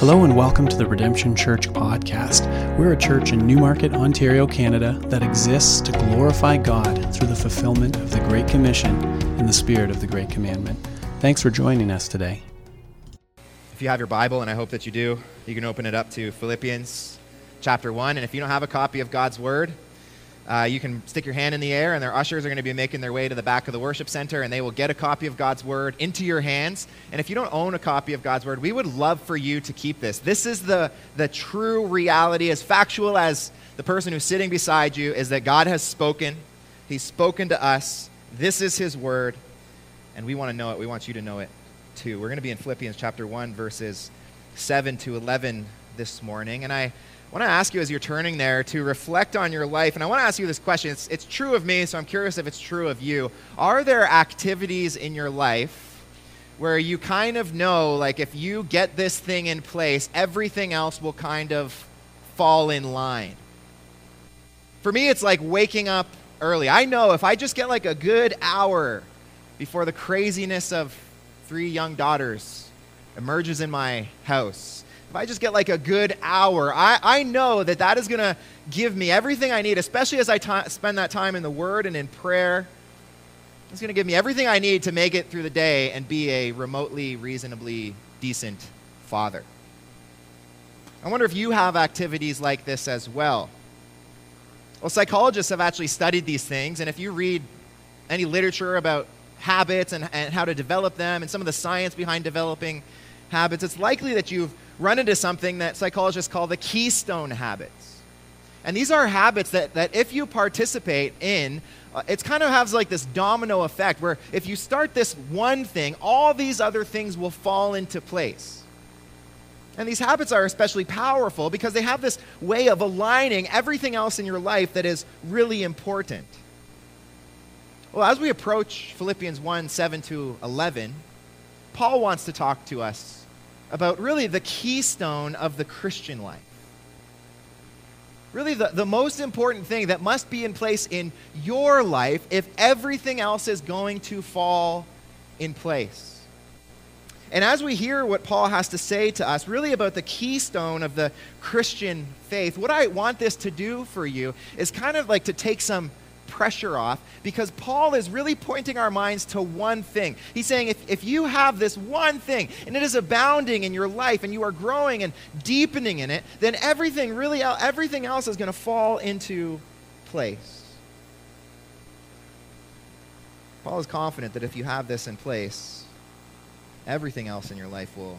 Hello and welcome to the Redemption Church podcast. We're a church in Newmarket, Ontario, Canada that exists to glorify God through the fulfillment of the Great Commission in the spirit of the Great Commandment. Thanks for joining us today. If you have your Bible, and I hope that you do, you can open it up to Philippians chapter 1. And if you don't have a copy of God's Word, uh, you can stick your hand in the air, and their ushers are going to be making their way to the back of the worship center, and they will get a copy of God's Word into your hands. And if you don't own a copy of God's Word, we would love for you to keep this. This is the, the true reality, as factual as the person who's sitting beside you, is that God has spoken. He's spoken to us. This is His Word, and we want to know it. We want you to know it too. We're going to be in Philippians chapter 1, verses 7 to 11 this morning. And I I want to ask you as you're turning there to reflect on your life. And I want to ask you this question. It's, it's true of me, so I'm curious if it's true of you. Are there activities in your life where you kind of know, like, if you get this thing in place, everything else will kind of fall in line? For me, it's like waking up early. I know if I just get like a good hour before the craziness of three young daughters emerges in my house, if I just get like a good hour, I, I know that that is going to give me everything I need, especially as I t- spend that time in the Word and in prayer. It's going to give me everything I need to make it through the day and be a remotely, reasonably decent father. I wonder if you have activities like this as well. Well, psychologists have actually studied these things, and if you read any literature about habits and, and how to develop them and some of the science behind developing habits, it's likely that you've run into something that psychologists call the keystone habits. And these are habits that, that if you participate in, uh, it kind of has like this domino effect where if you start this one thing, all these other things will fall into place. And these habits are especially powerful because they have this way of aligning everything else in your life that is really important. Well, as we approach Philippians 1 7 to 11, Paul wants to talk to us about really the keystone of the Christian life. Really, the, the most important thing that must be in place in your life if everything else is going to fall in place. And as we hear what Paul has to say to us, really about the keystone of the Christian faith, what I want this to do for you is kind of like to take some pressure off because Paul is really pointing our minds to one thing. He's saying if, if you have this one thing and it is abounding in your life and you are growing and deepening in it, then everything really everything else is going to fall into place. Paul is confident that if you have this in place, everything else in your life will,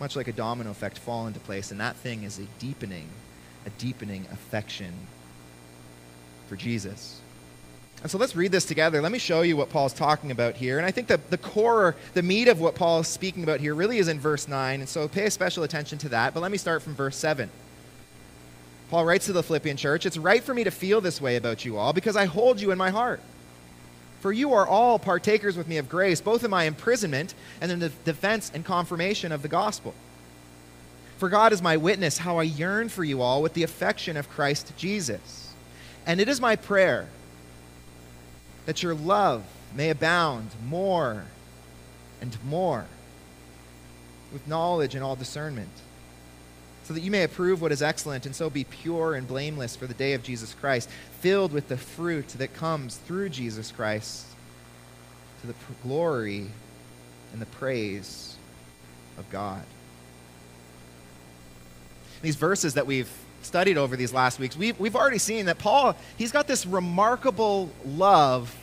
much like a domino effect, fall into place. And that thing is a deepening, a deepening affection for Jesus. And so let's read this together. Let me show you what Paul's talking about here. And I think that the core, the meat of what Paul is speaking about here really is in verse 9. And so pay special attention to that. But let me start from verse 7. Paul writes to the Philippian church It's right for me to feel this way about you all because I hold you in my heart. For you are all partakers with me of grace, both in my imprisonment and in the defense and confirmation of the gospel. For God is my witness how I yearn for you all with the affection of Christ Jesus. And it is my prayer that your love may abound more and more with knowledge and all discernment, so that you may approve what is excellent and so be pure and blameless for the day of Jesus Christ, filled with the fruit that comes through Jesus Christ to the glory and the praise of God. These verses that we've studied over these last weeks, we've, we've already seen that Paul, he's got this remarkable love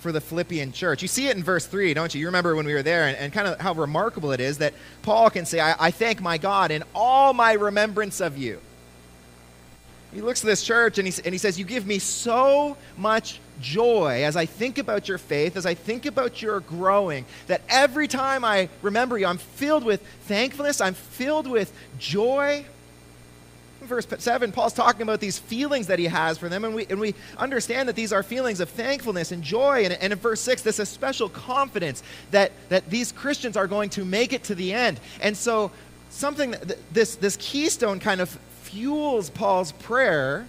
for the Philippian church. You see it in verse 3, don't you? You remember when we were there and, and kind of how remarkable it is that Paul can say, I, I thank my God in all my remembrance of you. He looks at this church and he, and he says, You give me so much joy as I think about your faith, as I think about your growing, that every time I remember you, I'm filled with thankfulness, I'm filled with joy verse 7, Paul's talking about these feelings that he has for them, and we, and we understand that these are feelings of thankfulness and joy. And, and in verse 6, this is special confidence that, that these Christians are going to make it to the end. And so, something, this, this keystone kind of fuels Paul's prayer.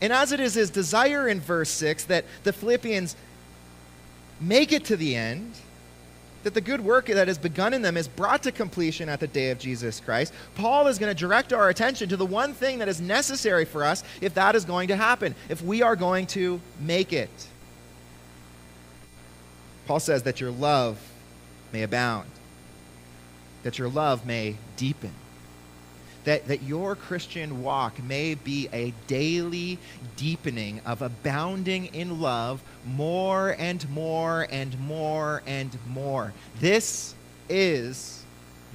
And as it is his desire in verse 6 that the Philippians make it to the end, that the good work that has begun in them is brought to completion at the day of Jesus Christ, Paul is going to direct our attention to the one thing that is necessary for us if that is going to happen, if we are going to make it. Paul says that your love may abound, that your love may deepen that, that your Christian walk may be a daily deepening of abounding in love more and more and more and more. This is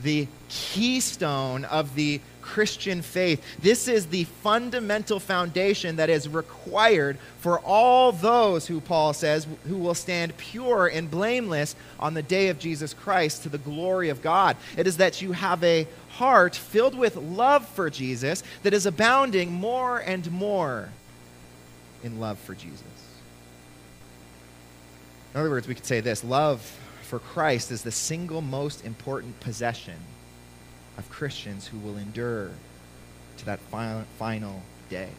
the keystone of the Christian faith. This is the fundamental foundation that is required for all those who, Paul says, who will stand pure and blameless on the day of Jesus Christ to the glory of God. It is that you have a heart filled with love for Jesus that is abounding more and more in love for Jesus. In other words, we could say this love for Christ is the single most important possession of Christians who will endure to that final, final day.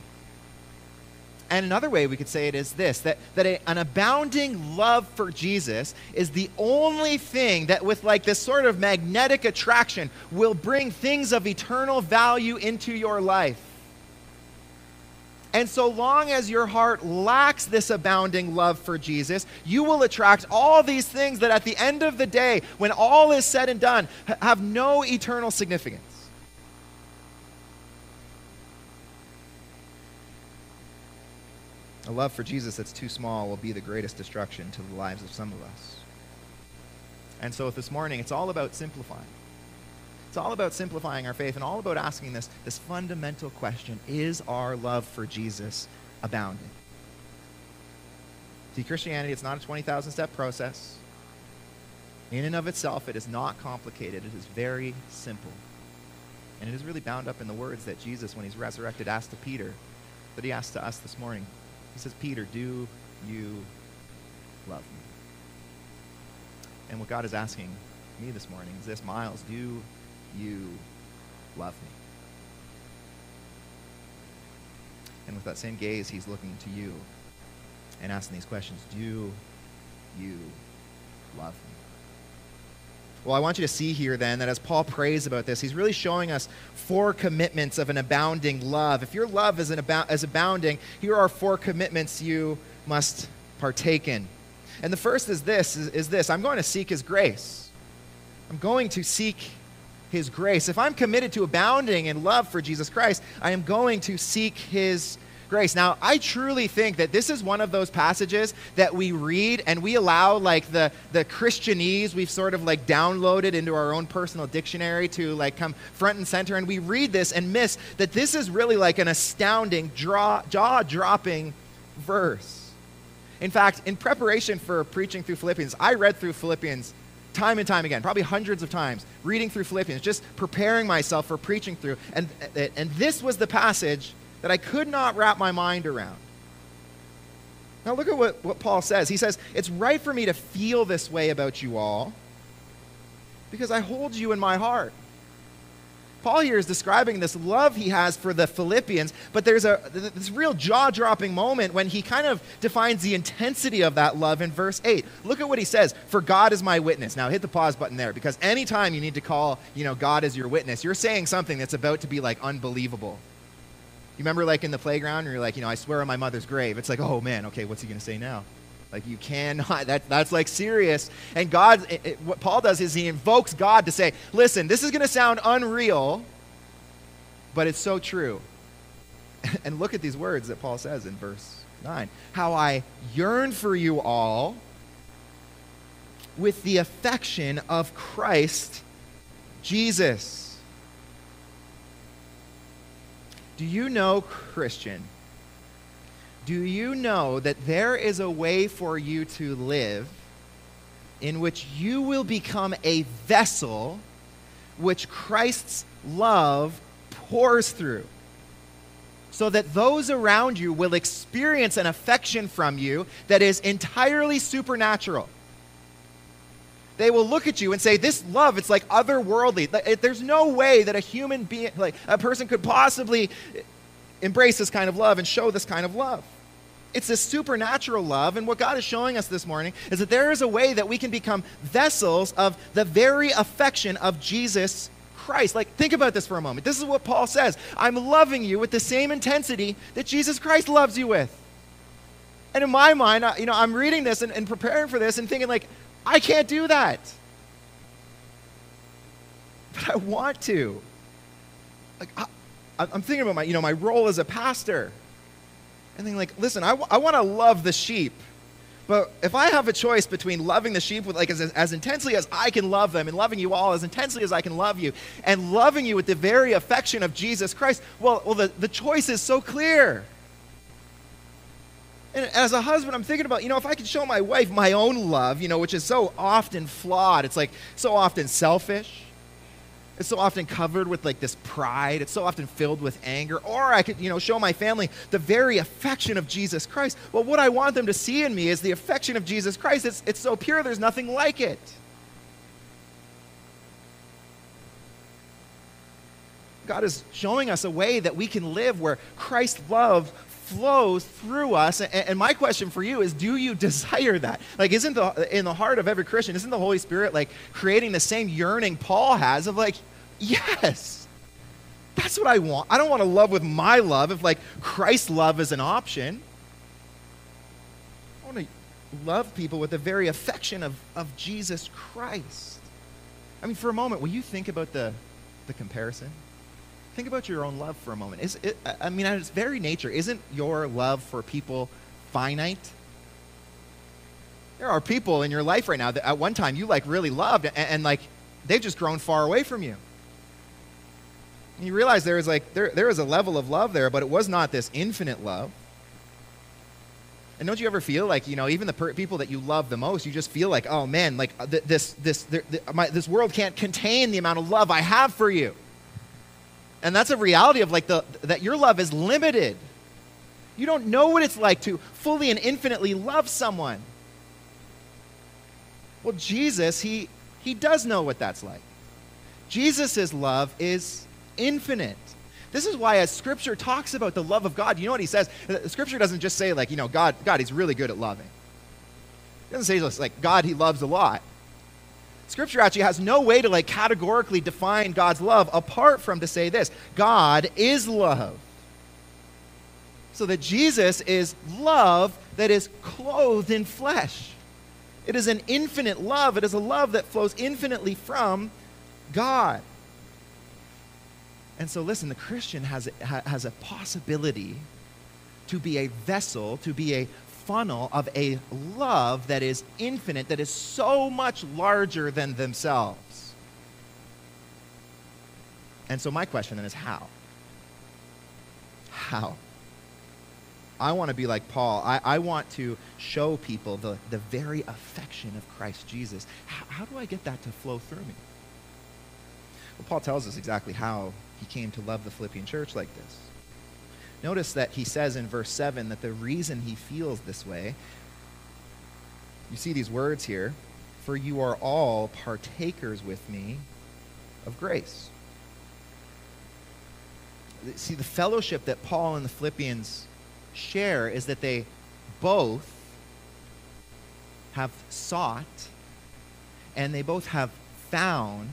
And another way we could say it is this that, that a, an abounding love for Jesus is the only thing that, with like this sort of magnetic attraction, will bring things of eternal value into your life. And so long as your heart lacks this abounding love for Jesus, you will attract all these things that at the end of the day, when all is said and done, have no eternal significance. A love for Jesus that's too small will be the greatest destruction to the lives of some of us. And so this morning, it's all about simplifying. It's all about simplifying our faith and all about asking this, this fundamental question Is our love for Jesus abounding? See, Christianity, it's not a 20,000 step process. In and of itself, it is not complicated, it is very simple. And it is really bound up in the words that Jesus, when he's resurrected, asked to Peter, that he asked to us this morning. He says, Peter, do you love me? And what God is asking me this morning is this Myles, do you love me? And with that same gaze, he's looking to you and asking these questions Do you love me? Well, I want you to see here then that as Paul prays about this, he's really showing us four commitments of an abounding love. If your love is, an abo- is abounding, here are four commitments you must partake in. And the first is this is, is this I'm going to seek his grace. I'm going to seek his grace. If I'm committed to abounding in love for Jesus Christ, I am going to seek his grace. Now, I truly think that this is one of those passages that we read and we allow like the the Christianese we've sort of like downloaded into our own personal dictionary to like come front and center and we read this and miss that this is really like an astounding jaw-dropping verse. In fact, in preparation for preaching through Philippians, I read through Philippians time and time again, probably hundreds of times, reading through Philippians, just preparing myself for preaching through. And, and this was the passage that I could not wrap my mind around. Now, look at what, what Paul says. He says, It's right for me to feel this way about you all because I hold you in my heart. Paul here is describing this love he has for the Philippians, but there's a this real jaw-dropping moment when he kind of defines the intensity of that love in verse 8. Look at what he says, "For God is my witness." Now hit the pause button there because anytime you need to call, you know, God as your witness, you're saying something that's about to be like unbelievable. You remember like in the playground you're like, you know, I swear on my mother's grave. It's like, "Oh man, okay, what's he going to say now?" Like you cannot. That, that's like serious. And God, it, it, what Paul does is he invokes God to say, "Listen, this is going to sound unreal, but it's so true." and look at these words that Paul says in verse nine: "How I yearn for you all with the affection of Christ Jesus." Do you know, Christian? Do you know that there is a way for you to live in which you will become a vessel which Christ's love pours through? So that those around you will experience an affection from you that is entirely supernatural. They will look at you and say, This love, it's like otherworldly. There's no way that a human being, like a person could possibly embrace this kind of love and show this kind of love. It's a supernatural love. And what God is showing us this morning is that there is a way that we can become vessels of the very affection of Jesus Christ. Like, think about this for a moment. This is what Paul says I'm loving you with the same intensity that Jesus Christ loves you with. And in my mind, you know, I'm reading this and, and preparing for this and thinking, like, I can't do that. But I want to. Like, I, I'm thinking about my, you know, my role as a pastor. And then, like, listen, I, w- I want to love the sheep. But if I have a choice between loving the sheep with like as, as intensely as I can love them and loving you all as intensely as I can love you and loving you with the very affection of Jesus Christ, well, well the, the choice is so clear. And as a husband, I'm thinking about, you know, if I could show my wife my own love, you know, which is so often flawed, it's like so often selfish. It's so often covered with like this pride. It's so often filled with anger. Or I could, you know, show my family the very affection of Jesus Christ. Well, what I want them to see in me is the affection of Jesus Christ. It's, it's so pure, there's nothing like it. God is showing us a way that we can live where Christ's love flows through us. And, my question for you is do you desire that? Like, isn't the, in the heart of every Christian, isn't the Holy Spirit like creating the same yearning Paul has of like, yes, that's what I want. I don't want to love with my love if like Christ's love is an option. I want to love people with the very affection of, of Jesus Christ. I mean, for a moment, will you think about the, the comparison? Think about your own love for a moment. Is it, I mean, at its very nature, isn't your love for people finite? There are people in your life right now that at one time you like really loved and, and like they've just grown far away from you. And you realize there is like there, there is a level of love there, but it was not this infinite love. And don't you ever feel like, you know, even the per- people that you love the most, you just feel like, oh man, like uh, th- this, this, th- th- my, this world can't contain the amount of love I have for you. And that's a reality of like the that your love is limited. You don't know what it's like to fully and infinitely love someone. Well, Jesus, he he does know what that's like. Jesus' love is infinite. This is why as scripture talks about the love of God, you know what he says? Uh, scripture doesn't just say like, you know, God God he's really good at loving. It doesn't say like God he loves a lot. Scripture actually has no way to like categorically define God's love apart from to say this God is love. So that Jesus is love that is clothed in flesh. It is an infinite love. It is a love that flows infinitely from God. And so, listen, the Christian has, has a possibility to be a vessel, to be a funnel of a love that is infinite, that is so much larger than themselves. And so, my question then is how? How? I want to be like Paul. I, I want to show people the, the very affection of Christ Jesus. How, how do I get that to flow through me? Well, Paul tells us exactly how he came to love the Philippian church like this. Notice that he says in verse 7 that the reason he feels this way, you see these words here, for you are all partakers with me of grace. See, the fellowship that Paul and the Philippians share is that they both have sought and they both have found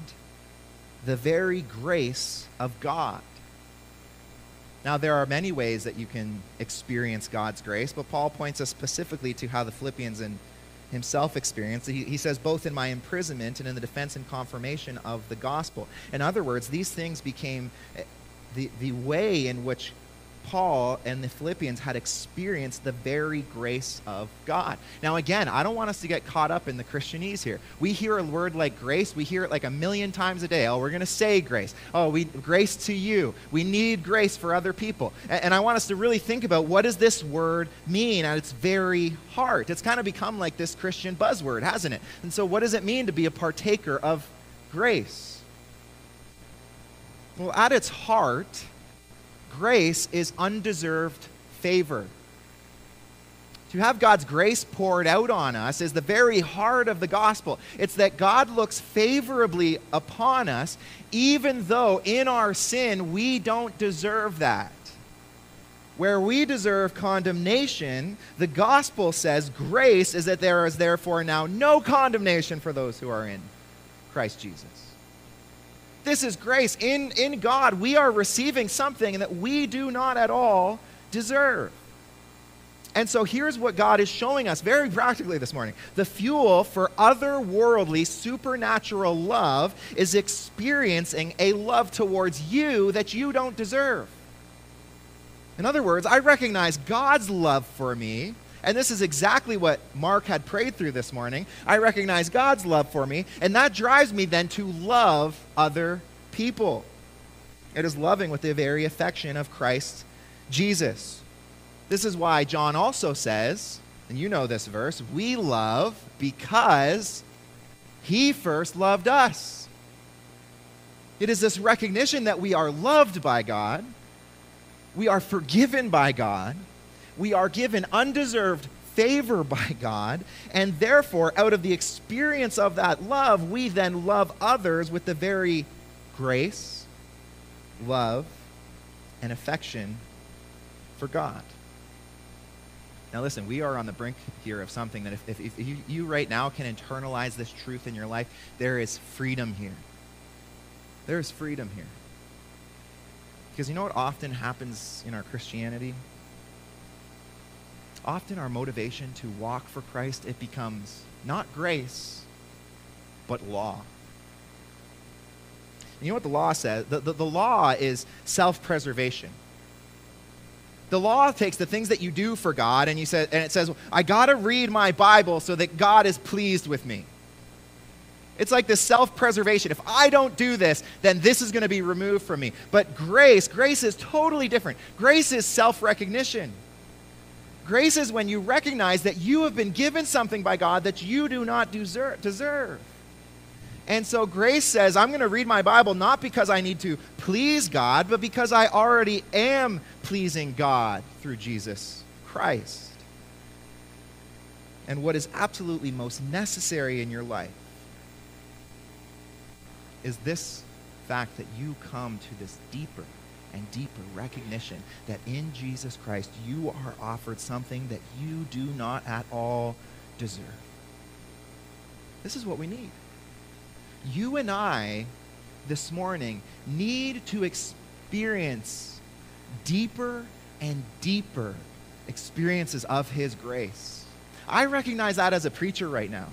the very grace of God. Now, there are many ways that you can experience God's grace, but Paul points us specifically to how the Philippians and himself experienced. He, he says, both in my imprisonment and in the defense and confirmation of the gospel. In other words, these things became eh, the, the way in which Paul and the Philippians had experienced the very grace of God. Now, again, I don't want us to get caught up in the Christianese here. We hear a word like grace, we hear it like a million times a day. Oh, we're going to say grace. Oh, we grace to you. We need grace for other people. And, and I want us to really think about what does this word mean at its very heart. It's kind of become like this Christian buzzword, hasn't it? And so, what does it mean to be a partaker of grace? Well, at its heart, grace is undeserved favor. To have God's grace poured out on us is the very heart of the gospel. It's that God looks favorably upon us, even though in our sin we don't deserve that. Where we deserve condemnation, the gospel says grace is that there is therefore now no condemnation for those who are in Christ Jesus. This is grace. In, in God, we are receiving something that we do not at all deserve. And so here's what God is showing us very practically this morning. The fuel for otherworldly, supernatural love is experiencing a love towards you that you don't deserve. In other words, I recognize God's love for me, and this is exactly what Mark had prayed through this morning. I recognize God's love for me, and that drives me then to love other people. It is loving with the very affection of Christ Jesus. This is why John also says, and you know this verse, we love because he first loved us. It is this recognition that we are loved by God, we are forgiven by God, we are given undeserved favor by God, and therefore, out of the experience of that love, we then love others with the very grace, love, and affection for God. Now, listen, we are on the brink here of something that if, if, if you, you right now can internalize this truth in your life, there is freedom here. There is freedom here. Because you know what often happens in our Christianity? Often our motivation to walk for Christ, it becomes not grace, but law. And you know what the law says? The, the, the law is self preservation. The law takes the things that you do for God and, you say, and it says, I got to read my Bible so that God is pleased with me. It's like this self preservation. If I don't do this, then this is going to be removed from me. But grace, grace is totally different. Grace is self recognition. Grace is when you recognize that you have been given something by God that you do not deserve. And so grace says, I'm going to read my Bible not because I need to please God, but because I already am pleasing God through Jesus Christ. And what is absolutely most necessary in your life is this fact that you come to this deeper and deeper recognition that in Jesus Christ you are offered something that you do not at all deserve. This is what we need you and I this morning need to experience deeper and deeper experiences of His grace. I recognize that as a preacher right now.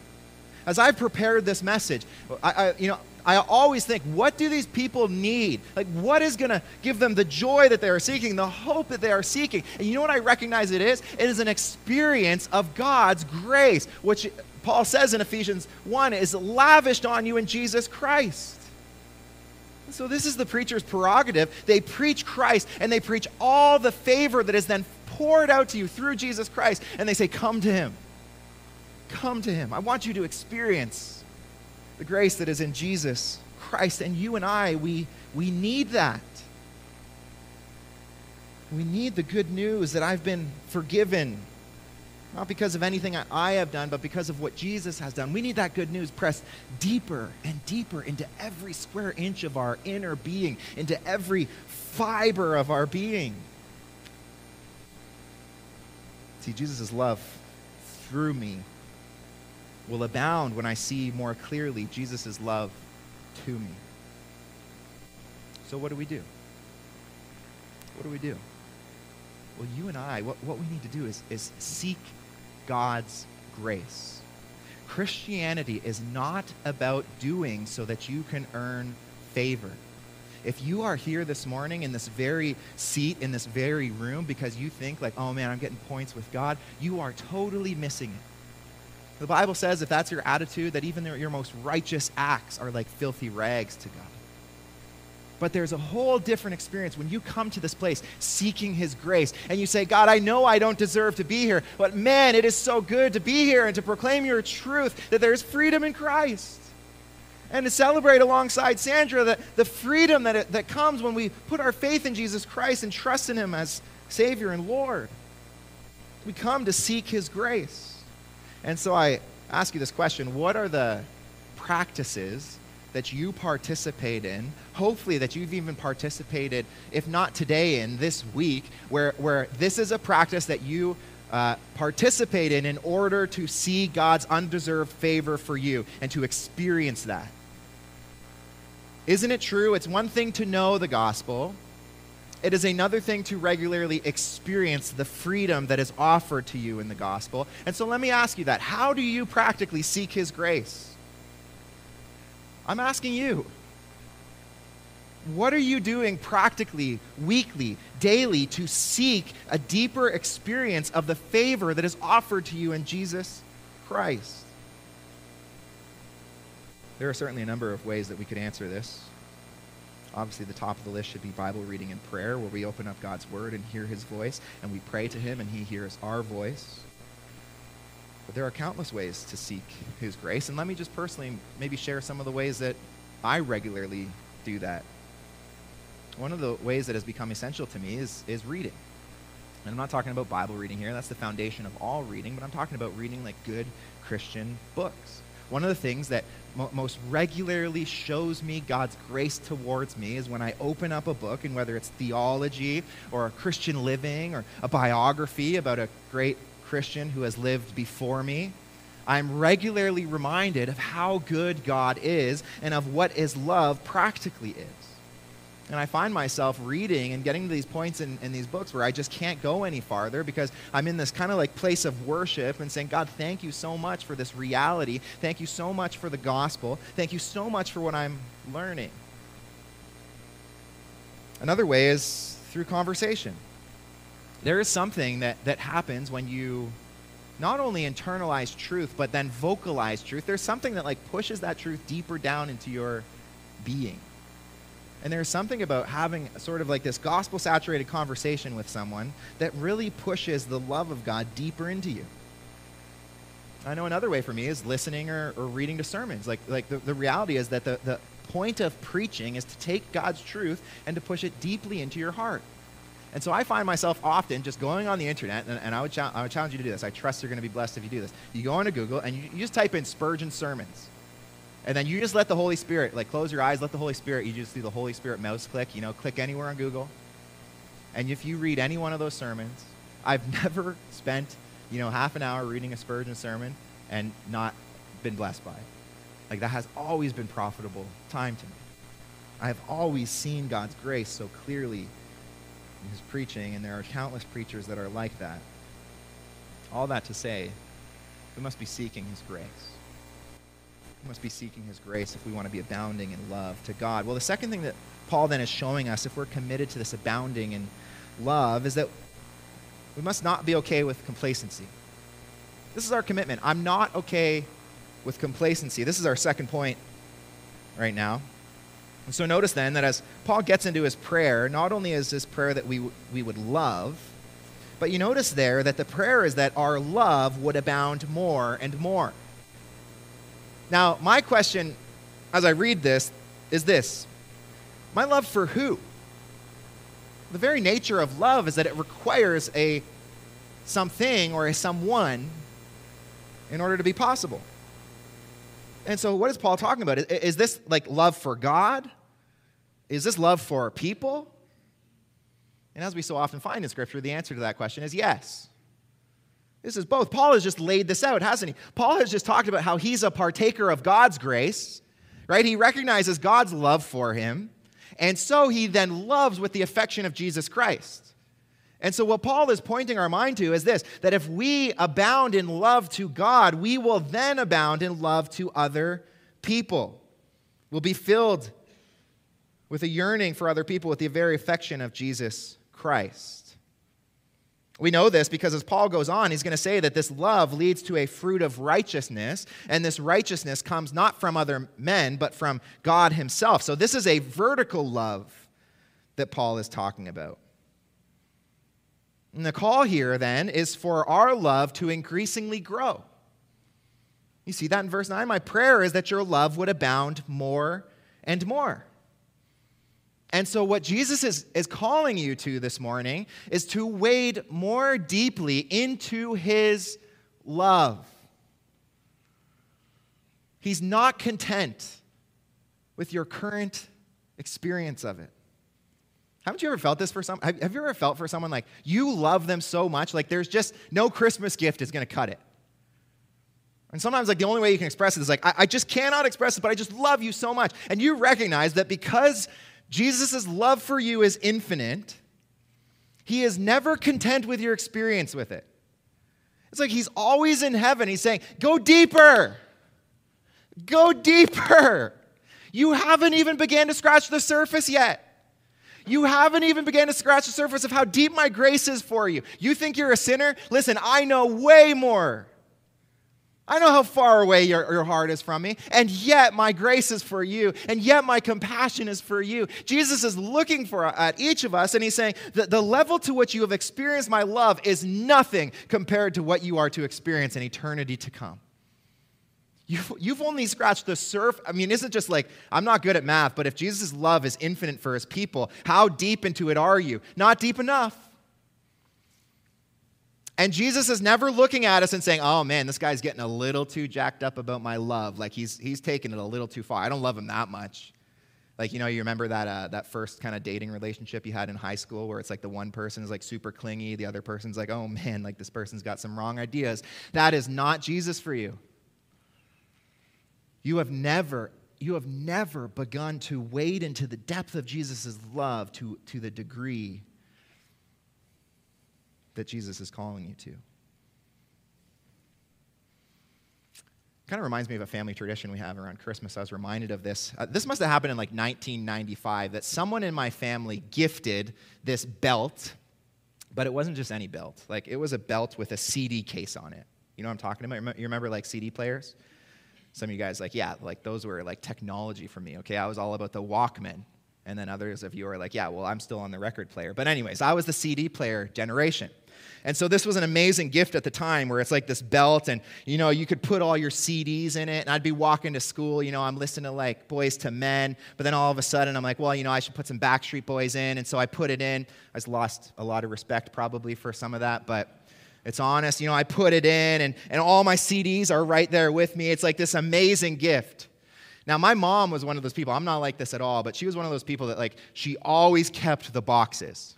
As I've prepared this message, I, I you know, I always think, what do these people need? Like, what is going to give them the joy that they are seeking, the hope that they are seeking? And you know what I recognize it is? It is an experience of God's grace, which Paul says in Ephesians 1, is lavished on you in Jesus Christ. So, this is the preacher's prerogative. They preach Christ and they preach all the favor that is then poured out to you through Jesus Christ. And they say, Come to Him. Come to Him. I want you to experience the grace that is in Jesus Christ. And you and I, we, we need that. We need the good news that I've been forgiven not because of anything I have done, but because of what Jesus has done. We need that good news pressed deeper and deeper into every square inch of our inner being, into every fiber of our being. See, Jesus' love through me will abound when I see more clearly Jesus' love to me. So, what do we do? What do we do? Well, you and I, what, what we need to do is, is seek God's grace. Christianity is not about doing so that you can earn favor. If you are here this morning in this very seat, in this very room, because you think, like, oh man, I'm getting points with God, you are totally missing it. The Bible says if that's your attitude, that even your most righteous acts are like filthy rags to God. But there's a whole different experience when you come to this place seeking His grace and you say, God, I know I don't deserve to be here, but man, it is so good to be here and to proclaim your truth that there is freedom in Christ. And to celebrate alongside Sandra the, the freedom that, it, that comes when we put our faith in Jesus Christ and trust in Him as Savior and Lord. We come to seek His grace. And so I ask you this question what are the practices that you participate in, hopefully that you've even participated, if not today, in this week, where, where this is a practice that you uh, participate in in order to see God's undeserved favor for you and to experience that. Isn't it true? It's one thing to know the gospel, it is another thing to regularly experience the freedom that is offered to you in the gospel. And so let me ask you that. How do you practically seek His grace? I'm asking you. What are you doing practically, weekly, daily to seek a deeper experience of the favor that is offered to you in Jesus Christ? There are certainly a number of ways that we could answer this. Obviously, the top of the list should be Bible reading and prayer, where we open up God's Word and hear His voice, and we pray to Him and He hears our voice. But there are countless ways to seek His grace, and let me just personally maybe share some of the ways that I regularly do that. One of the ways that has become essential to me is, is reading. And I'm not talking about Bible reading here, that's the foundation of all reading, but I'm talking about reading like good Christian books. One of the things that mo- most regularly shows me God's grace towards me is when I open up a book, and whether it's theology or a Christian living or a biography about a great Christian who has lived before me, I'm regularly reminded of how good God is and of what His love practically is. And I find myself reading and getting to these points in, in these books where I just can't go any farther because I'm in this kind of like place of worship and saying, God, thank you so much for this reality. Thank you so much for the gospel. Thank you so much for what I'm learning. Another way is through conversation. There is something that, that happens when you not only internalize truth, but then vocalize truth. There's something that like pushes that truth deeper down into your being. And there's something about having sort of like this gospel saturated conversation with someone that really pushes the love of God deeper into you. I know another way for me is listening or, or reading to sermons. Like, like the, the reality is that the, the point of preaching is to take God's truth and to push it deeply into your heart. And so I find myself often just going on the internet, and, and I, would I would challenge you to do this. I trust you're going to be blessed if you do this. You go into Google and you, you just type in Spurgeon sermons and then you just let the Holy Spirit, like close your eyes, let the Holy Spirit, you just do the Holy Spirit mouse click, you know, click anywhere on Google. And if you read any one of those sermons, I've never spent, you know, half an hour reading a Spurgeon sermon and not been blessed by it. Like that has always been profitable time to me. I have always seen God's grace so clearly in his preaching, and there are countless preachers that are like that. All that to say, we must be seeking his grace. We must be seeking his grace if we want to be abounding in love to God. Well, the second thing that Paul then is showing us, if we're committed to this abounding in love, is that we must not be okay with complacency. This is our commitment. I'm not okay with complacency. This is our second point right now. And so notice then that as Paul gets into his prayer, not only is this prayer that we, we would love, but you notice there that the prayer is that our love would abound more and more. Now, my question as I read this is this My love for who? The very nature of love is that it requires a something or a someone in order to be possible. And so, what is Paul talking about? Is this like love for God? Is this love for people? And as we so often find in Scripture, the answer to that question is yes. This is both. Paul has just laid this out, hasn't he? Paul has just talked about how he's a partaker of God's grace, right? He recognizes God's love for him. And so he then loves with the affection of Jesus Christ. And so, what Paul is pointing our mind to is this that if we abound in love to God, we will then abound in love to other people. We'll be filled with a yearning for other people with the very affection of Jesus Christ. We know this because as Paul goes on, he's going to say that this love leads to a fruit of righteousness, and this righteousness comes not from other men, but from God himself. So this is a vertical love that Paul is talking about. And the call here then is for our love to increasingly grow. You see that in verse 9? My prayer is that your love would abound more and more. And so, what Jesus is, is calling you to this morning is to wade more deeply into his love. He's not content with your current experience of it. Haven't you ever felt this for some? Have, have you ever felt for someone like you love them so much, like there's just no Christmas gift is going to cut it? And sometimes, like, the only way you can express it is like, I, I just cannot express it, but I just love you so much. And you recognize that because Jesus' love for you is infinite, he is never content with your experience with it. It's like he's always in heaven. He's saying, Go deeper. Go deeper. You haven't even began to scratch the surface yet. You haven't even began to scratch the surface of how deep my grace is for you. You think you're a sinner? Listen, I know way more. I know how far away your, your heart is from me, and yet my grace is for you, and yet my compassion is for you. Jesus is looking for uh, at each of us, and he's saying that the level to which you have experienced my love is nothing compared to what you are to experience in eternity to come. You've, you've only scratched the surface. I mean, isn't just like, I'm not good at math, but if Jesus' love is infinite for his people, how deep into it are you? Not deep enough. And Jesus is never looking at us and saying, oh man, this guy's getting a little too jacked up about my love. Like he's, he's taking it a little too far. I don't love him that much. Like, you know, you remember that, uh, that first kind of dating relationship you had in high school where it's like the one person is like super clingy, the other person's like, oh man, like this person's got some wrong ideas. That is not Jesus for you. You have never, you have never begun to wade into the depth of Jesus' love to, to the degree that Jesus is calling you to. Kind of reminds me of a family tradition we have around Christmas. I was reminded of this. Uh, this must have happened in like 1995 that someone in my family gifted this belt, but it wasn't just any belt. Like it was a belt with a CD case on it. You know what I'm talking about? You remember like CD players? Some of you guys like, yeah, like those were like technology for me. Okay, I was all about the Walkman. And then others of you are like, yeah, well, I'm still on the record player. But anyways, I was the CD player generation. And so this was an amazing gift at the time where it's like this belt and you know you could put all your CDs in it and I'd be walking to school, you know, I'm listening to like Boyz II Men, but then all of a sudden I'm like, well, you know, I should put some Backstreet Boys in and so I put it in. I just lost a lot of respect probably for some of that, but it's honest. You know, I put it in and, and all my CDs are right there with me. It's like this amazing gift. Now, my mom was one of those people. I'm not like this at all, but she was one of those people that like she always kept the boxes.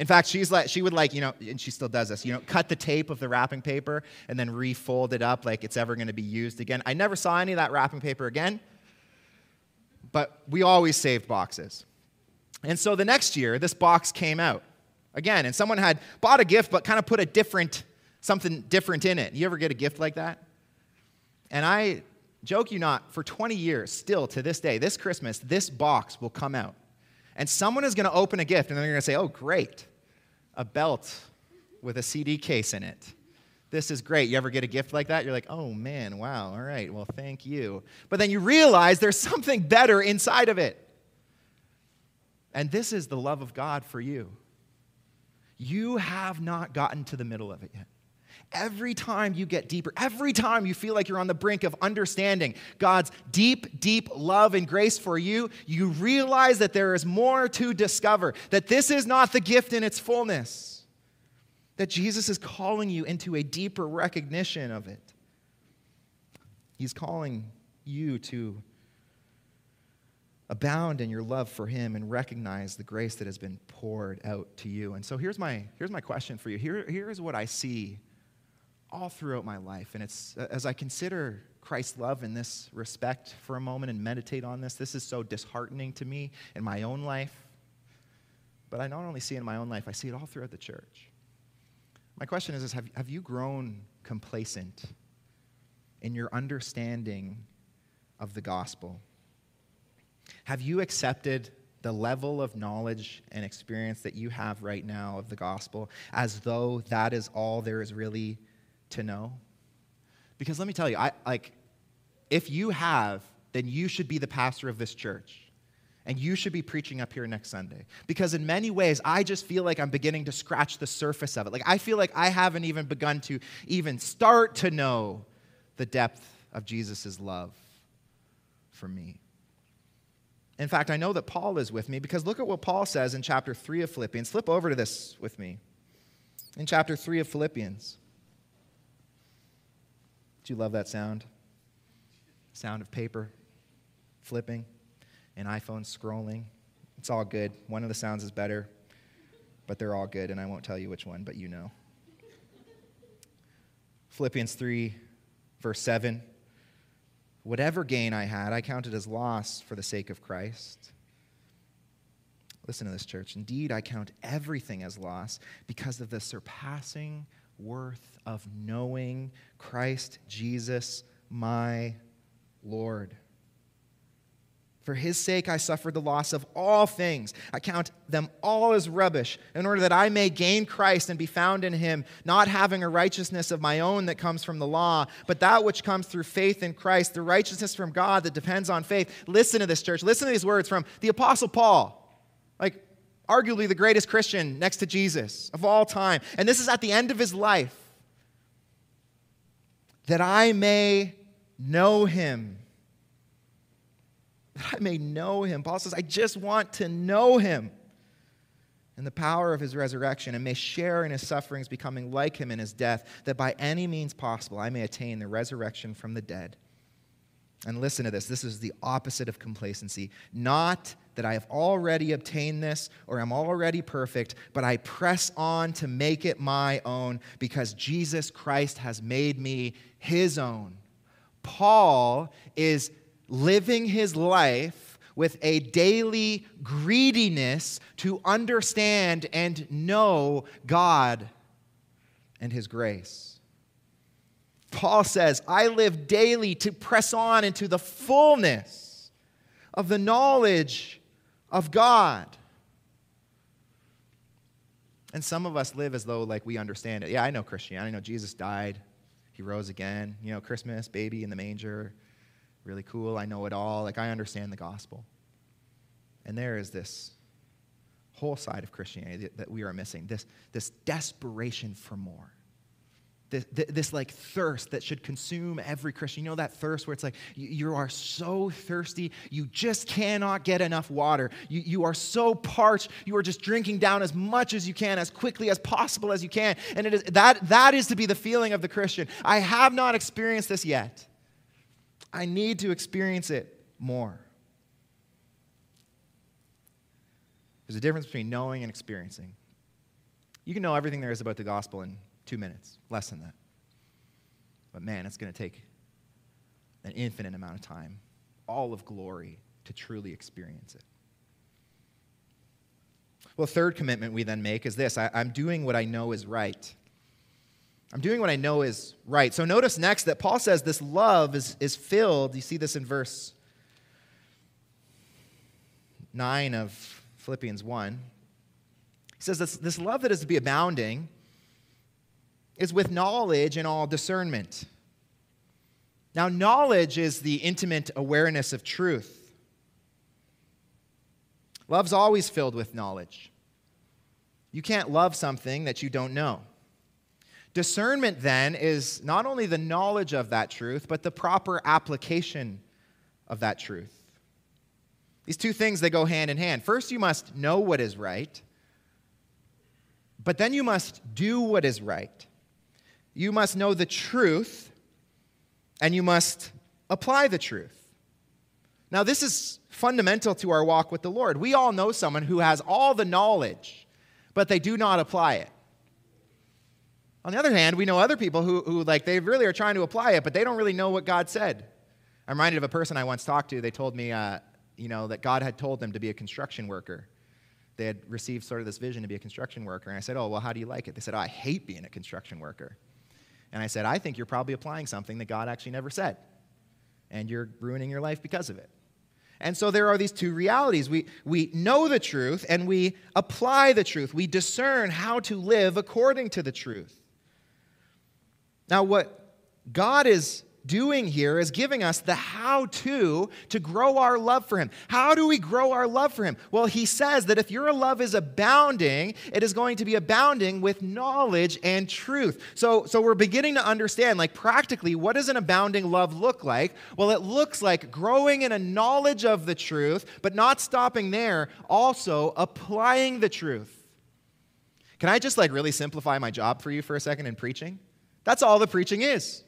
In fact, she's like, she would like, you know, and she still does this, you know, cut the tape of the wrapping paper and then refold it up like it's ever going to be used again. I never saw any of that wrapping paper again, but we always saved boxes. And so the next year, this box came out again, and someone had bought a gift but kind of put a different, something different in it. You ever get a gift like that? And I joke you not, for 20 years, still to this day, this Christmas, this box will come out. And someone is going to open a gift and they're going to say, oh, great a belt with a CD case in it. This is great. You ever get a gift like that? You're like, oh man, wow, all right, well, thank you. But then you realize there's something better inside of it. And this is the love of God for you. You have not gotten to the middle of it yet. Every time you get deeper, every time you feel like you're on the brink of understanding God's deep, deep love and grace for you, you realize that there is more to discover, that this is not the gift in its fullness, that Jesus is calling you into a deeper recognition of it. He's calling you to abound in your love for him and recognize the grace that has been poured out to you. And so here's my, here's my question for you. Here, here's what I see all throughout my life. And it's as I consider Christ's love in this respect for a moment and meditate on this, this is so disheartening to me in my own life. But I not only see it in my own life, I see it all throughout the church. My question is, is have, have you grown complacent in your understanding of the gospel? Have you accepted the level of knowledge and experience that you have right now of the gospel as though that is all there is really to know? Because let me tell you, I, like, if you have, then you should be the pastor of this church. And you should be preaching up here next Sunday. Because in many ways, I just feel like I'm beginning to scratch the surface of it. Like, I feel like I haven't even begun to even start to know the depth of Jesus' love for me. In fact, I know that Paul is with me because look at what Paul says in chapter 3 of Philippians. Flip over to this with me. In chapter 3 of Philippians. Do you love that sound? Sound of paper flipping. and iPhone scrolling. It's all good. One of the sounds is better, but they're all good, and I won't tell you which one, but you know. Philippians 3, verse 7. Whatever gain I had, I counted as loss for the sake of Christ. Listen to this, church. Indeed, I count everything as loss because of the surpassing worth of knowing Christ Jesus, my Lord. For his sake, I suffered the loss of all things. I count them all as rubbish, in order that I may gain Christ and be found in him, not having a righteousness of my own that comes from the law, but that which comes through faith in Christ, the righteousness from God that depends on faith. Listen to this, church. Listen to these words from the Apostle Paul, like arguably the greatest Christian next to Jesus of all time. And this is at the end of his life. That I may know him that I may know him. Paul says, I just want to know him and the power of his resurrection and may share in his sufferings, becoming like him in his death, that by any means possible I may attain the resurrection from the dead. And listen to this this is the opposite of complacency. Not that I have already obtained this or am already perfect, but I press on to make it my own because Jesus Christ has made me his own. Paul is living his life with a daily greediness to understand and know God and his grace. Paul says, I live daily to press on into the fullness of the knowledge of God. And some of us live as though like we understand it. Yeah, I know Christianity. I know Jesus died. He rose again. You know, Christmas, baby in the manger really cool. I know it all. Like, I understand the gospel. And there is this whole side of Christianity that, we are missing this, this desperation for more. This, this, like thirst that should consume every Christian. You know that thirst where it's like you, are so thirsty, you just cannot get enough water. You, you are so parched, you are just drinking down as much as you can, as quickly as possible as you can. And it is, that, that is to be the feeling of the Christian. I have not experienced this yet. I need to experience it more. There's a difference between knowing and experiencing. You can know everything there is about the gospel in two minutes, less than that. But man, it's going to take an infinite amount of time, all of glory, to truly experience it. Well, third commitment we then make is this I, am doing what I know is right. I'm doing what I know is right. So notice next that Paul says this love is, is filled. You see this in verse 9 of Philippians 1. He says this, this love that is to be abounding is with knowledge and all discernment. Now, knowledge is the intimate awareness of truth. Love's always filled with knowledge. You can't love something that you don't know. Discernment, then, is not only the knowledge of that truth, but the proper application of that truth. These two things, they go hand in hand. First, you must know what is right, but then you must do what is right. You must know the truth, and you must apply the truth. Now, this is fundamental to our walk with the Lord. We all know someone who has all the knowledge, but they do not apply it. On the other hand, we know other people who, who like, they really are trying to apply it, but they don't really know what God said. I'm reminded of a person I once talked to. They told me, uh, you know, that God had told them to be a construction worker. They had received sort of this vision to be a construction worker. And I said, oh, well, how do you like it? They said, oh, I hate being a construction worker. And I said, I think you're probably applying something that God actually never said. And you're ruining your life because of it. And so there are these two realities. We, we know the truth and we apply the truth. We discern how to live according to the truth. Now, what God is doing here is giving us the how to to grow our love for him. How do we grow our love for him? Well, he says that if your love is abounding, it is going to be abounding with knowledge and truth. So so we're beginning to understand like practically what does an abounding love look like? Well, it looks like growing in a knowledge of the truth, but not stopping there, also applying the truth. Can I just like really simplify my job for you for a second in preaching? That's all the preaching is.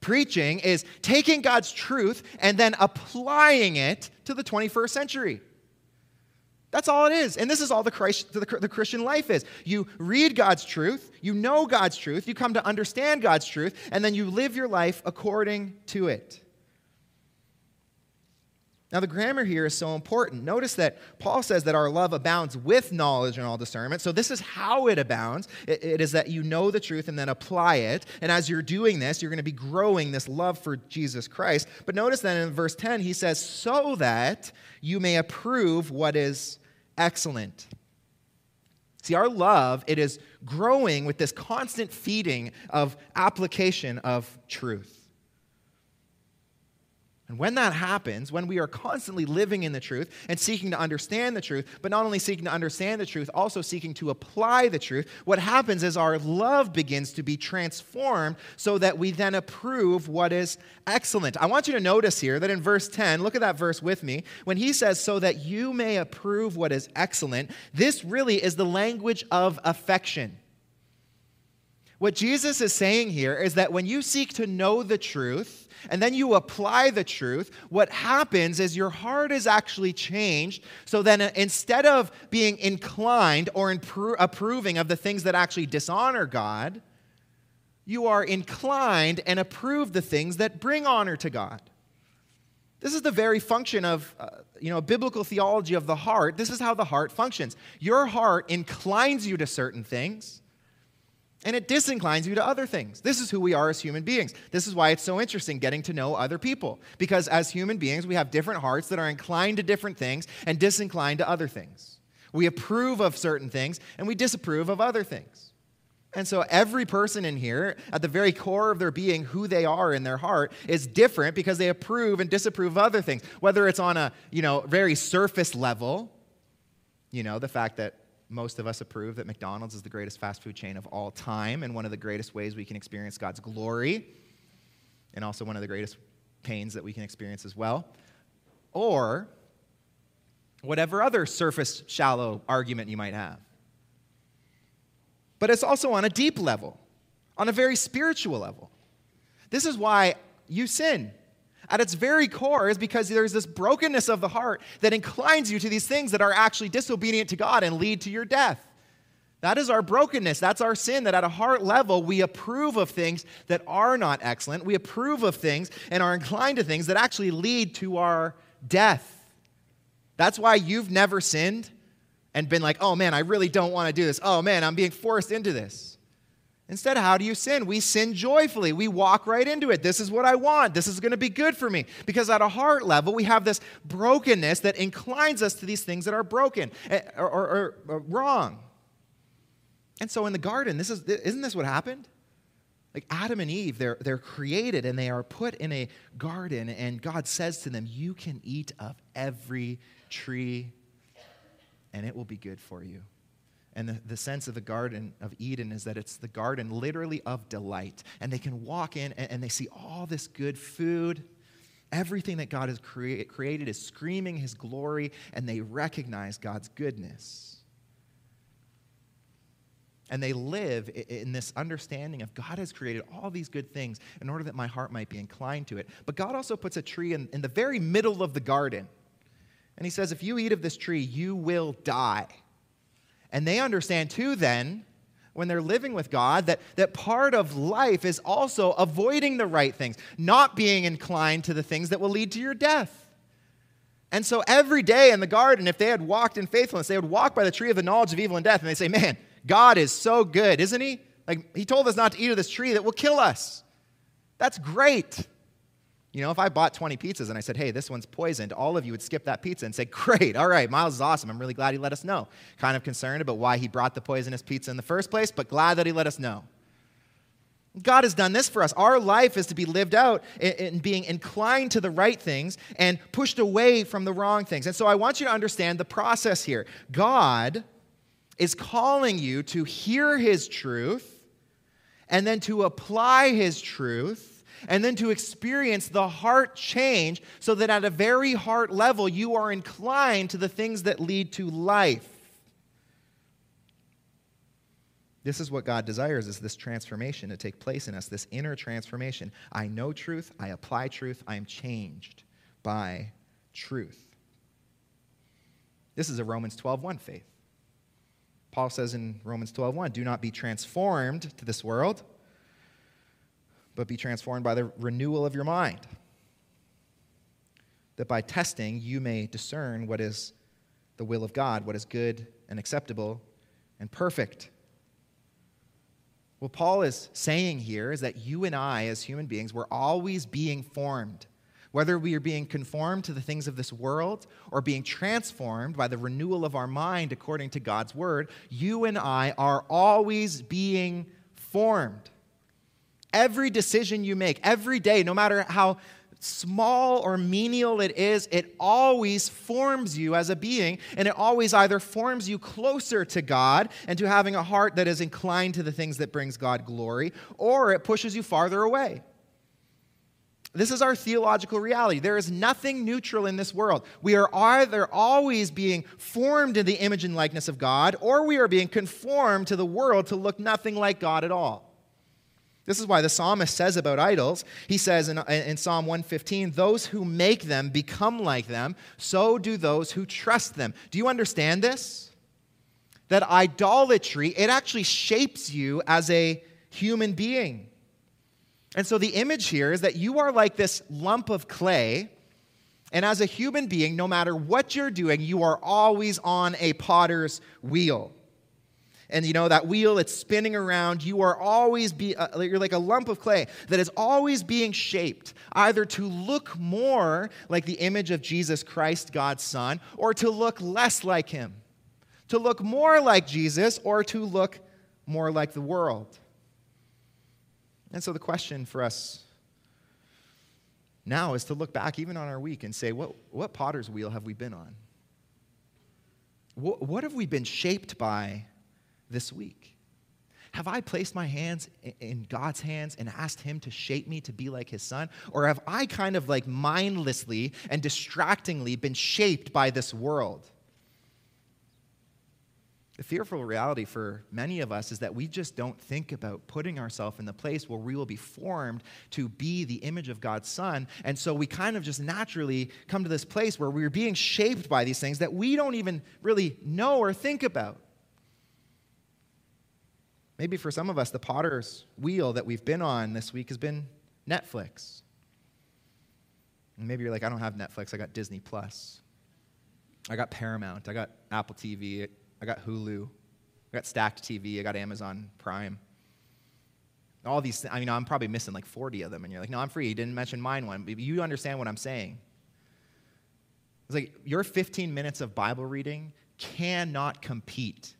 Preaching is taking God's truth and then applying it to the 21st century. That's all it is. And this is all the, Christ, the, the, Christian life is. You read God's truth, you know God's truth, you come to understand God's truth, and then you live your life according to it. Now, the grammar here is so important. Notice that Paul says that our love abounds with knowledge and all discernment. So, this is how it abounds it, it is that you know the truth and then apply it. And as you're doing this, you're going to be growing this love for Jesus Christ. But notice that in verse 10, he says, so that you may approve what is excellent. See, our love, it is growing with this constant feeding of application of truth. And when that happens, when we are constantly living in the truth and seeking to understand the truth, but not only seeking to understand the truth, also seeking to apply the truth, what happens is our love begins to be transformed so that we then approve what is excellent. I want you to notice here that in verse 10, look at that verse with me, when he says, so that you may approve what is excellent, this really is the language of affection. What Jesus is saying here is that when you seek to know the truth, and then you apply the truth, what happens is your heart is actually changed. So then uh, instead of being inclined or approving of the things that actually dishonor God, you are inclined and approve the things that bring honor to God. This is the very function of uh, you know, biblical theology of the heart. This is how the heart functions. Your heart inclines you to certain things and it disinclines you to other things. This is who we are as human beings. This is why it's so interesting getting to know other people. Because as human beings, we have different hearts that are inclined to different things and disinclined to other things. We approve of certain things and we disapprove of other things. And so every person in here, at the very core of their being, who they are in their heart, is different because they approve and disapprove of other things. Whether it's on a, you know, very surface level, you know, the fact that most of us approve that McDonald's is the greatest fast food chain of all time and one of the greatest ways we can experience God's glory, and also one of the greatest pains that we can experience as well. Or whatever other surface, shallow argument you might have. But it's also on a deep level, on a very spiritual level. This is why you sin at its very core is because there's this brokenness of the heart that inclines you to these things that are actually disobedient to God and lead to your death. That is our brokenness. That's our sin. That at a heart level, we approve of things that are not excellent. We approve of things and are inclined to things that actually lead to our death. That's why you've never sinned and been like, oh man, I really don't want to do this. Oh man, I'm being forced into this. Instead, how do you sin? We sin joyfully. We walk right into it. This is what I want. This is going to be good for me. Because at a heart level, we have this brokenness that inclines us to these things that are broken eh, or, or, or wrong. And so in the garden, this is, isn't this what happened? Like Adam and Eve, they're, they're created and they are put in a garden, and God says to them, You can eat of every tree, and it will be good for you. And the, the sense of the Garden of Eden is that it's the garden literally of delight. And they can walk in and, and they see all this good food. Everything that God has crea- created is screaming his glory, and they recognize God's goodness. And they live in this understanding of God has created all these good things in order that my heart might be inclined to it. But God also puts a tree in, in the very middle of the garden. And he says, If you eat of this tree, you will die. And they understand too, then, when they're living with God, that, that part of life is also avoiding the right things, not being inclined to the things that will lead to your death. And so every day in the garden, if they had walked in faithfulness, they would walk by the tree of the knowledge of evil and death, and they say, Man, God is so good, isn't he? Like, he told us not to eat of this tree that will kill us. That's great. You know, if I bought 20 pizzas and I said, hey, this one's poisoned, all of you would skip that pizza and say, great, all right, Myles is awesome. I'm really glad he let us know. Kind of concerned about why he brought the poisonous pizza in the first place, but glad that he let us know. God has done this for us. Our life is to be lived out in, being inclined to the right things and pushed away from the wrong things. And so I want you to understand the process here. God is calling you to hear his truth and then to apply his truth and then to experience the heart change so that at a very heart level you are inclined to the things that lead to life. This is what God desires is this transformation to take place in us, this inner transformation. I know truth, I apply truth, I am changed by truth. This is a Romans 12:1 faith. Paul says in Romans 12:1, "Do not be transformed to this world, but be transformed by the renewal of your mind, that by testing you may discern what is the will of God, what is good and acceptable and perfect." What Paul is saying here is that you and I, as human beings, we're always being formed. Whether we are being conformed to the things of this world or being transformed by the renewal of our mind according to God's word, you and I are always being formed. Every decision you make, every day, no matter how small or menial it is, it always forms you as a being, and it always either forms you closer to God and to having a heart that is inclined to the things that brings God glory, or it pushes you farther away. This is our theological reality. There is nothing neutral in this world. We are either always being formed in the image and likeness of God, or we are being conformed to the world to look nothing like God at all. This is why the psalmist says about idols, he says in, in Psalm 115, those who make them become like them, so do those who trust them. Do you understand this? That idolatry, it actually shapes you as a human being. And so the image here is that you are like this lump of clay. And as a human being, no matter what you're doing, you are always on a potter's wheel and you know that wheel it's spinning around. You are always be uh, you're like a lump of clay that is always being shaped either to look more like the image of jesus christ god's son or to look less like him. To look more like jesus or to look more like the world. And so the question for us now is to look back even on our week and say what, what potter's wheel have we been on? What, what have we been shaped by this week? Have I placed my hands in God's hands and asked Him to shape me to be like His Son? Or have I kind of like mindlessly and distractingly been shaped by this world? The fearful reality for many of us is that we just don't think about putting ourselves in the place where we will be formed to be the image of God's Son. And so we kind of just naturally come to this place where we're being shaped by these things that we don't even really know or think about. Maybe for some of us, the potter's wheel that we've been on this week has been Netflix. And maybe you're like, I don't have Netflix, I got Disney Plus. I got Paramount, I got Apple TV, I got Hulu, I got StackTV, I got Amazon Prime. All these, I mean, I'm probably missing like 40 of them, and you're like, no, I'm free. You didn't mention mine one. But you understand what I'm saying. It's like your 15 minutes of Bible reading cannot compete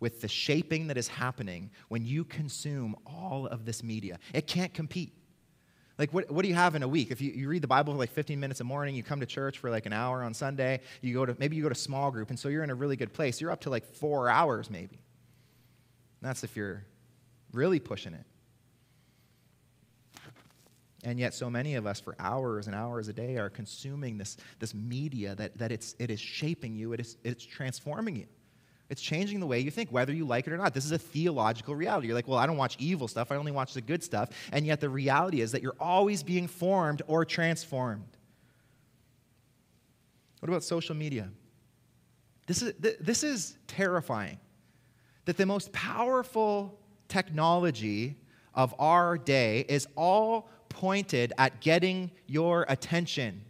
with the shaping that is happening when you consume all of this media. It can't compete. Like, what, what do you have in a week? If you, you read the Bible for like 15 minutes a morning, you come to church for like an hour on Sunday, you go to, maybe you go to small group, and so you're in a really good place. You're up to like four hours maybe. That's if you're really pushing it. And yet, so many of us, for hours and hours a day, are consuming this, this media that, that it's, it is shaping you, it is, it's transforming you. It's changing the way you think, whether you like it or not. This is a theological reality. You're like, well, I don't watch evil stuff, I only watch the good stuff. And yet the reality is that you're always being formed or transformed. What about social media? This is, this is terrifying. That the most powerful technology of our day is all pointed at getting your attention.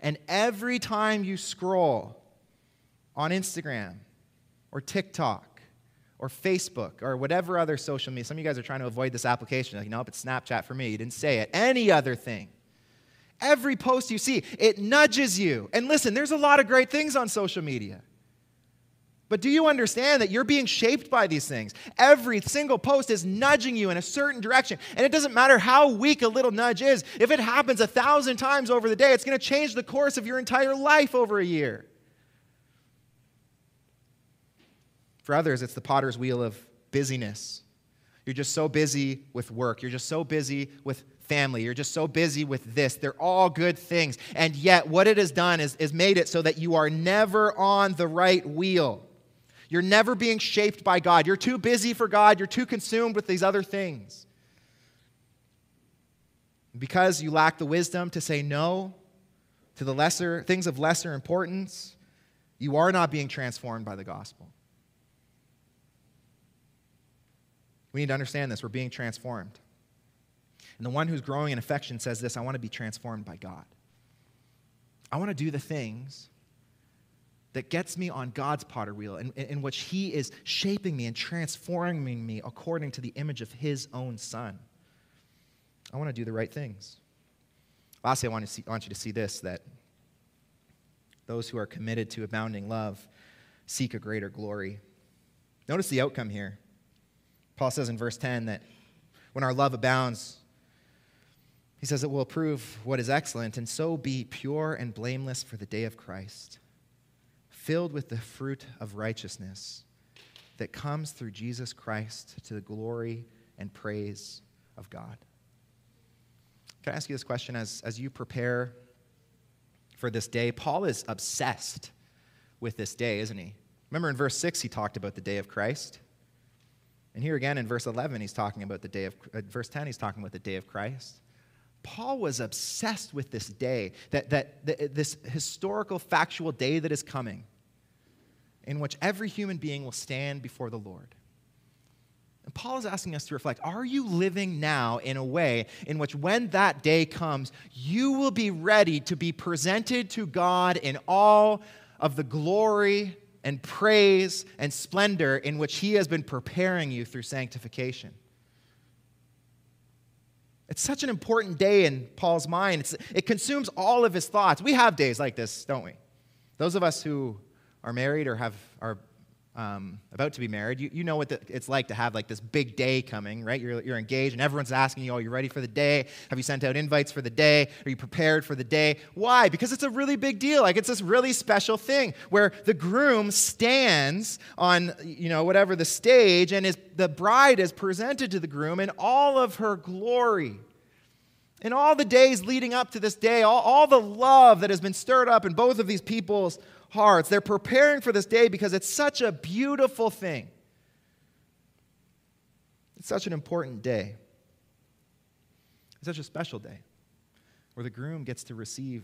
And every time you scroll on Instagram, or TikTok or Facebook or whatever other social media. Some of you guys are trying to avoid this application. Like, nope, it's Snapchat for me. You didn't say it. Any other thing. Every post you see, it nudges you. And listen, there's a lot of great things on social media. But do you understand that you're being shaped by these things? Every single post is nudging you in a certain direction. And it doesn't matter how weak a little nudge is, if it happens a thousand times over the day, it's going to change the course of your entire life over a year. For others, it's the potter's wheel of busyness. You're just so busy with work. You're just so busy with family. You're just so busy with this. They're all good things. And yet, what it has done is, is made it so that you are never on the right wheel. You're never being shaped by God. You're too busy for God. You're too consumed with these other things. Because you lack the wisdom to say no to the lesser things of lesser importance, you are not being transformed by the gospel. We need to understand this. We're being transformed. And the one who's growing in affection says this I want to be transformed by God. I want to do the things that gets me on God's potter wheel, in, in, which He is shaping me and transforming me according to the image of His own Son. I want to do the right things. Lastly, I want, to see, I want you to see this that those who are committed to abounding love seek a greater glory. Notice the outcome here. Paul says in verse 10 that when our love abounds, he says it will prove what is excellent and so be pure and blameless for the day of Christ, filled with the fruit of righteousness that comes through Jesus Christ to the glory and praise of God. Can I ask you this question as, as you prepare for this day? Paul is obsessed with this day, isn't he? Remember in verse 6, he talked about the day of Christ. And here again in verse 11, he's talking about the day of, uh, verse 10, he's talking about the day of Christ. Paul was obsessed with this day, that, that, that, this historical, factual day that is coming, in which every human being will stand before the Lord. And Paul is asking us to reflect are you living now in a way in which, when that day comes, you will be ready to be presented to God in all of the glory and praise and splendor in which He has been preparing you through sanctification. It's such an important day in Paul's mind. It's, it consumes all of his thoughts. We have days like this, don't we? Those of us who are married or have, are um, about to be married, you, you know what the, it's like to have like this big day coming, right? You're, you're engaged and everyone's asking you, oh, you ready for the day? Have you sent out invites for the day? Are you prepared for the day? Why? Because it's a really big deal. Like it's this really special thing where the groom stands on, you know, whatever the stage and is, the bride is presented to the groom in all of her glory. In all the days leading up to this day, all, all the love that has been stirred up in both of these people's hearts. They're preparing for this day because it's such a beautiful thing. It's such an important day. It's such a special day where the groom gets to receive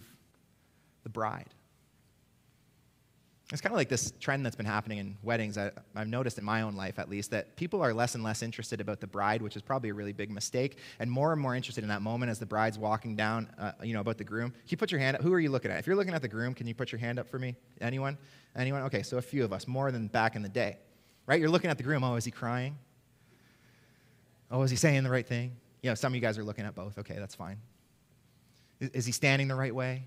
the bride. It's kind of like this trend that's been happening in weddings. I, have noticed in my own life, at least, that people are less and less interested about the bride, which is probably a really big mistake, and more and more interested in that moment as the bride's walking down, uh, you know, about the groom. Can you put your hand up? Who are you looking at? If you're looking at the groom, can you put your hand up for me? Anyone? Anyone? Okay, so a few of us, more than back in the day, right? You're looking at the groom. Oh, is he crying? Oh, is he saying the right thing? You know, some of you guys are looking at both. Okay, that's fine. Is, is he standing the right way?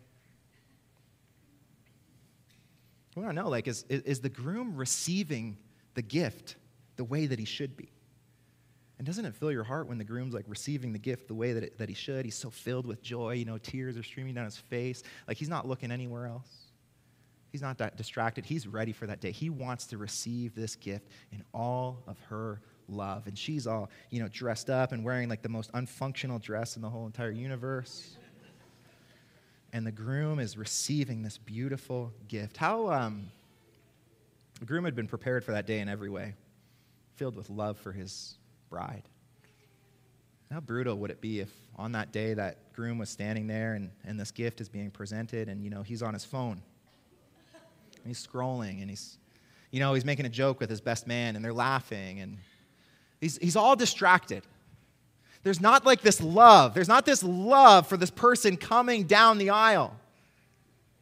We want to know, like, is, is the groom receiving the gift the way that he should be? And doesn't it fill your heart when the groom's like receiving the gift the way that, it, that he should? He's so filled with joy, you know, tears are streaming down his face. Like he's not looking anywhere else. He's not that distracted. He's ready for that day. He wants to receive this gift in all of her love. And she's all, you know, dressed up and wearing like the most unfunctional dress in the whole entire universe and the groom is receiving this beautiful gift. How um, the groom had been prepared for that day in every way, filled with love for his bride. How brutal would it be if on that day that groom was standing there and, and this gift is being presented and you know he's on his phone. And he's scrolling and he's you know he's making a joke with his best man and they're laughing and he's, he's all distracted there's not like this love. There's not this love for this person coming down the aisle.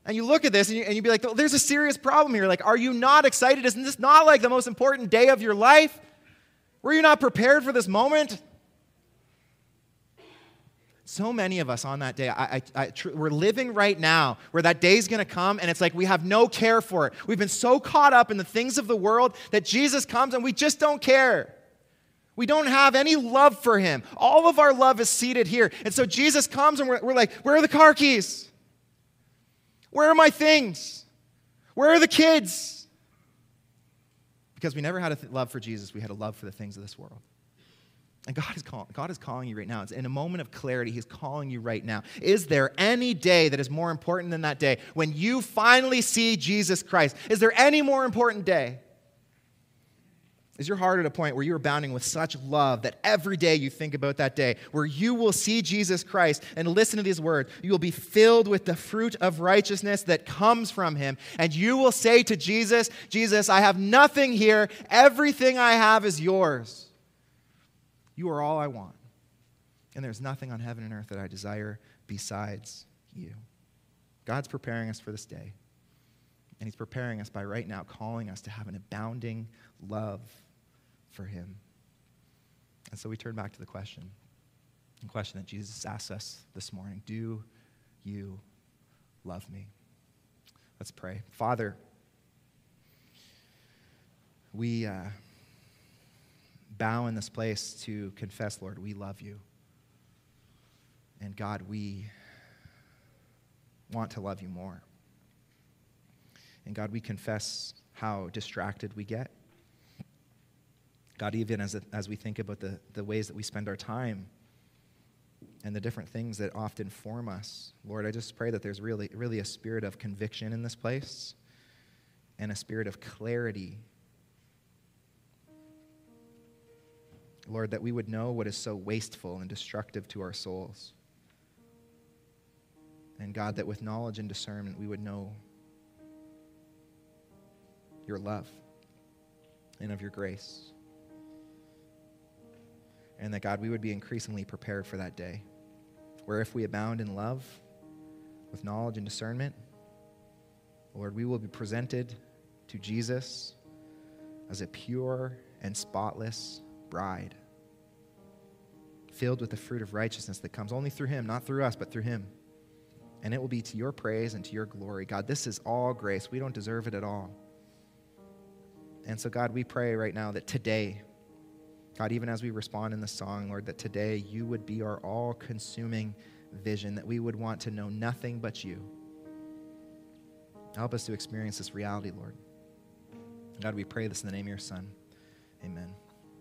And you look at this and, you, you'd be like, there's a serious problem here. Like, are you not excited? Isn't this not like the most important day of your life? Were you not prepared for this moment? So many of us on that day, I, I, I, tr- we're living right now where that day's gonna come and it's like we have no care for it. We've been so caught up in the things of the world that Jesus comes and we just don't care. We don't have any love for him. All of our love is seated here. And so Jesus comes and we're, we're, like, Where are the car keys? Where are my things? Where are the kids? Because we never had a th- love for Jesus, we had a love for the things of this world. And God is, call- God is calling you right now. It's in a moment of clarity, He's calling you right now. Is there any day that is more important than that day when you finally see Jesus Christ? Is there any more important day? Is your heart at a point where you are bounding with such love that every day you think about that day, where you will see Jesus Christ and listen to these words? You will be filled with the fruit of righteousness that comes from him. And you will say to Jesus, Jesus, I have nothing here. Everything I have is yours. You are all I want. And there's nothing on heaven and earth that I desire besides you. God's preparing us for this day. And he's preparing us by right now calling us to have an abounding love for him. And so we turn back to the question the question that Jesus asks us this morning Do you love me? Let's pray. Father, we uh, bow in this place to confess, Lord, we love you. And God, we want to love you more. And God, we confess how distracted we get God, even as, as we think about the, the ways that we spend our time and the different things that often form us, Lord, I just pray that there's really, really a spirit of conviction in this place and a spirit of clarity. Lord, that we would know what is so wasteful and destructive to our souls. And God, that with knowledge and discernment, we would know your love and of your grace and that God, we would be increasingly prepared for that day, where if we abound in love, with knowledge and discernment, Lord, we will be presented to Jesus as a pure and spotless bride, filled with the fruit of righteousness that comes only through Him, not through us, but through Him. And it will be to your praise and to your glory. God, this is all grace. We don't deserve it at all. And so, God, we pray right now that today, God, even as we respond in the song, Lord, that today you would be our all consuming vision, that we would want to know nothing but you. Help us to experience this reality, Lord. God, we pray this in the name of your Son. Amen.